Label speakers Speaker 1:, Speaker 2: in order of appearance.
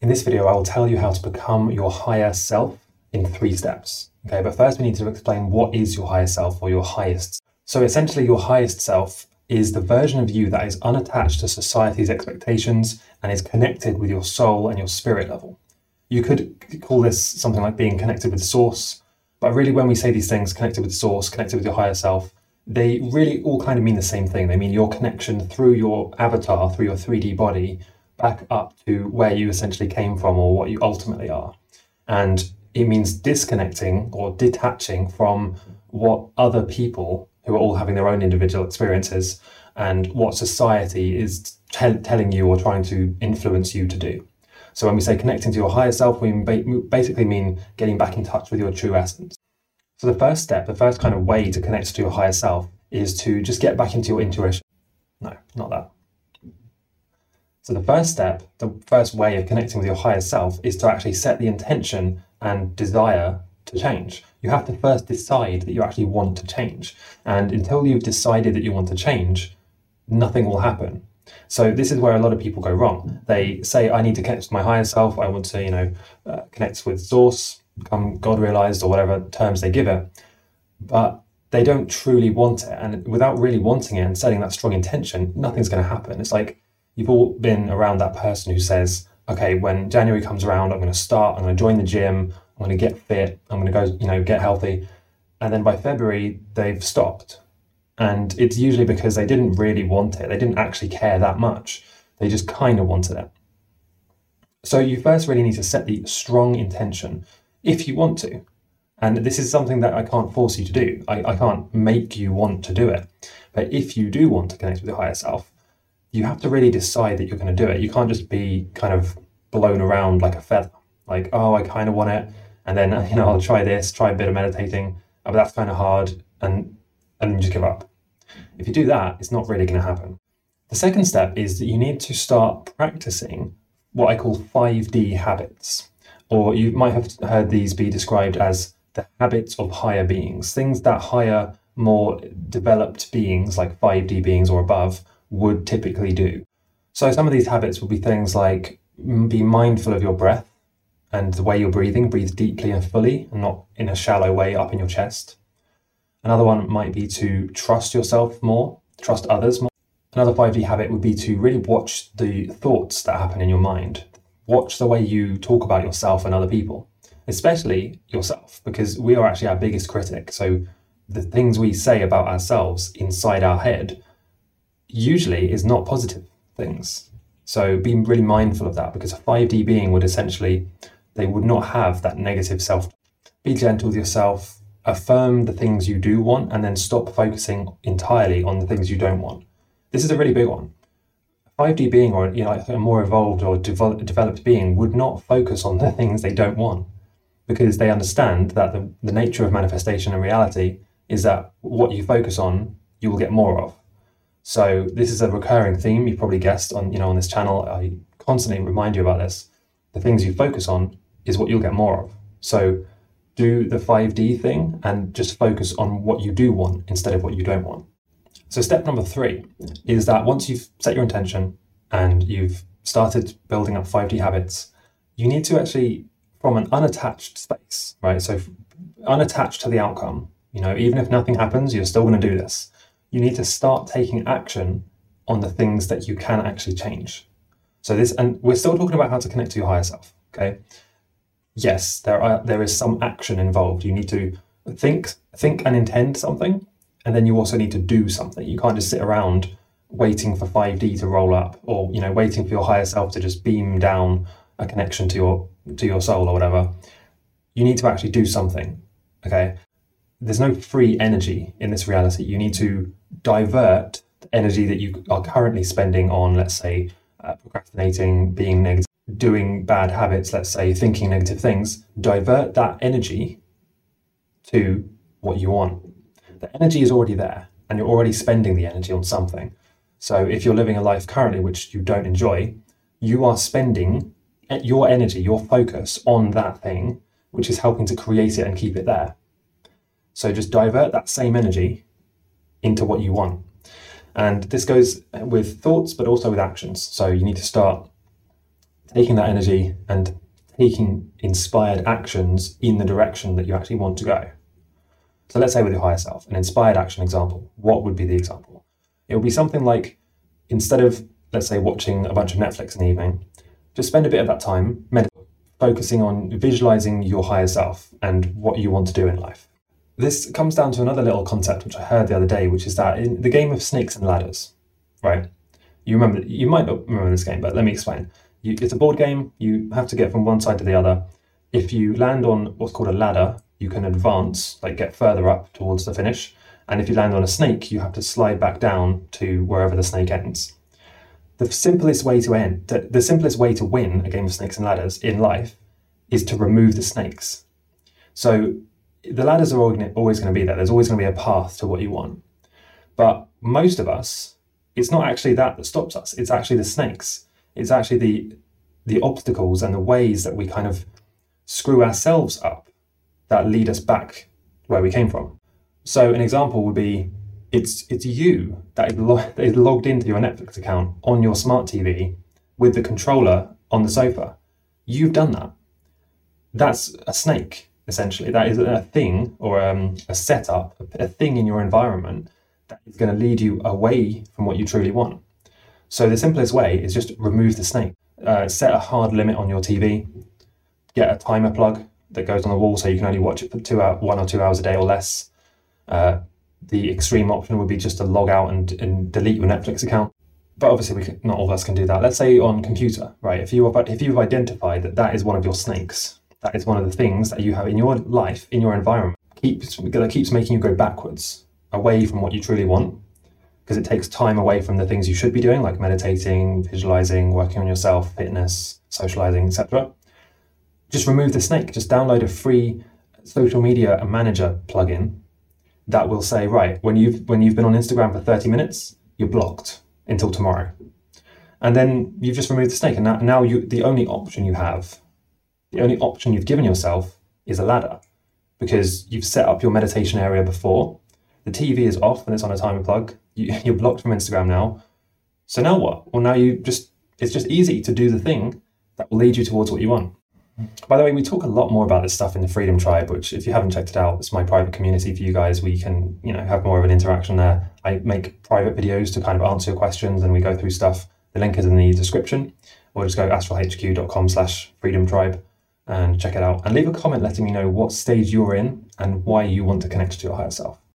Speaker 1: In this video, I will tell you how to become your higher self in three steps. Okay, but first we need to explain what is your higher self or your highest. So essentially, your highest self is the version of you that is unattached to society's expectations and is connected with your soul and your spirit level. You could call this something like being connected with source, but really, when we say these things, connected with source, connected with your higher self, they really all kind of mean the same thing. They mean your connection through your avatar, through your 3D body, back up to where you essentially came from or what you ultimately are. And it means disconnecting or detaching from what other people who are all having their own individual experiences and what society is telling you or trying to influence you to do. So when we say connecting to your higher self, we basically mean getting back in touch with your true essence. So the first step, the first kind of way to connect to your higher self is to just get back into your intuition. No, not that. So the first step, the first way of connecting with your higher self is to actually set the intention and desire to change. You have to first decide that you actually want to change. And until you've decided that you want to change, nothing will happen. So this is where a lot of people go wrong. They say, "I need to connect with my higher self. I want to, you know, uh, connect with Source, become God realized, or whatever terms they give it." But they don't truly want it, and without really wanting it and setting that strong intention, nothing's going to happen. It's like you've all been around that person who says, "Okay, when January comes around, I'm going to start. I'm going to join the gym. I'm going to get fit. I'm going to go, you know, get healthy." And then by February, they've stopped and it's usually because they didn't really want it. They didn't actually care that much. They just kind of wanted it. So you first really need to set the strong intention if you want to. And this is something that I can't force you to do. I, I can't make you want to do it. But if you do want to connect with your higher self, you have to really decide that you're going to do it. You can't just be kind of blown around like a feather. Like, oh, I kind of want it. And then, you know, I'll try this, try a bit of meditating. But that's kind of hard. And and then just give up. If you do that, it's not really going to happen. The second step is that you need to start practicing what I call 5D habits, or you might have heard these be described as the habits of higher beings, things that higher, more developed beings, like 5D beings or above, would typically do. So, some of these habits will be things like mm, be mindful of your breath and the way you're breathing, breathe deeply and fully, and not in a shallow way up in your chest. Another one might be to trust yourself more, trust others more. Another 5D habit would be to really watch the thoughts that happen in your mind. Watch the way you talk about yourself and other people, especially yourself, because we are actually our biggest critic. So the things we say about ourselves inside our head usually is not positive things. So be really mindful of that because a 5D being would essentially, they would not have that negative self. Be gentle with yourself, affirm the things you do want and then stop focusing entirely on the things you don't want. This is a really big one. 5D being or you know a more evolved or developed being would not focus on the things they don't want because they understand that the, the nature of manifestation and reality is that what you focus on you will get more of. So this is a recurring theme you've probably guessed on you know on this channel. I constantly remind you about this. The things you focus on is what you'll get more of. So do the 5D thing and just focus on what you do want instead of what you don't want. So, step number three is that once you've set your intention and you've started building up 5D habits, you need to actually, from an unattached space, right? So, unattached to the outcome, you know, even if nothing happens, you're still going to do this. You need to start taking action on the things that you can actually change. So, this, and we're still talking about how to connect to your higher self, okay? yes, there are there is some action involved. You need to think think and intend something, and then you also need to do something. You can't just sit around waiting for 5D to roll up, or you know, waiting for your higher self to just beam down a connection to your to your soul or whatever. You need to actually do something. Okay. There's no free energy in this reality. You need to divert the energy that you are currently spending on, let's say, uh, procrastinating, being negative doing bad habits, let's say thinking negative things, divert that energy to what you want. The energy is already there and you're already spending the energy on something. So if you're living a life currently which you don't enjoy, you are spending your energy, your focus on that thing, which is helping to create it and keep it there. So just divert that same energy into what you want. And this goes with thoughts, but also with actions. So you need to start taking that energy and taking inspired actions in the direction that you actually want to go. So let's say with your higher self, an inspired action example, what would be the example? It would be something like instead of, let's say, watching a bunch of Netflix in the evening, just spend a bit of that time focusing on visualizing your higher self and what you want to do in life. This comes down to another little concept which I heard the other day, which is that in the game of snakes and ladders, right? You remember, you might not remember this game, but let me explain. You, it's a board game. You have to get from one side to the other. If you land on what's called a ladder, you can advance, like get further up towards the finish. And if you land on a snake, you have to slide back down to wherever the snake ends. The simplest way to end, the simplest way to win a game of snakes and ladders in life is to remove the snakes. So the ladders are always going to be there. There's always going to be a path to what you want. But most of us, it's not actually that that stops us. It's actually the snakes. It's actually the the obstacles and the ways that we kind of screw ourselves up that lead us back where we came from. So an example would be it's it's you that is, lo- that is logged into your Netflix account on your smart TV with the controller on the sofa. You've done that. That's a snake essentially. That is a thing or um, a setup, a thing in your environment that is going to lead you away from what you truly want. So the simplest way is just remove the snake. Uh, set a hard limit on your TV. Get a timer plug that goes on the wall so you can only watch it for two hour, one or two hours a day or less. Uh, the extreme option would be just to log out and, and delete your Netflix account. But obviously, we can, not all of us can do that. Let's say on computer, right? If you have, if you've identified that that is one of your snakes, that is one of the things that you have in your life, in your environment, keeps that keeps making you go backwards, away from what you truly want, because it takes time away from the things you should be doing, like meditating, visualizing, working on yourself, fitness, socializing, etc. Just remove the snake. Just download a free social media manager plugin that will say, right, when you've when you've been on Instagram for 30 minutes, you're blocked until tomorrow. And then you've just removed the snake. And now, now you the only option you have, the only option you've given yourself is a ladder. Because you've set up your meditation area before. The TV is off and it's on a timer plug. You, you're blocked from Instagram now. So now what? Well now you just it's just easy to do the thing that will lead you towards what you want. By the way, we talk a lot more about this stuff in the Freedom Tribe, which if you haven't checked it out, it's my private community for you guys. We can, you know, have more of an interaction there. I make private videos to kind of answer your questions and we go through stuff. The link is in the description, or just go astralhq.com slash freedom tribe and check it out. And leave a comment letting me know what stage you're in and why you want to connect to your higher self.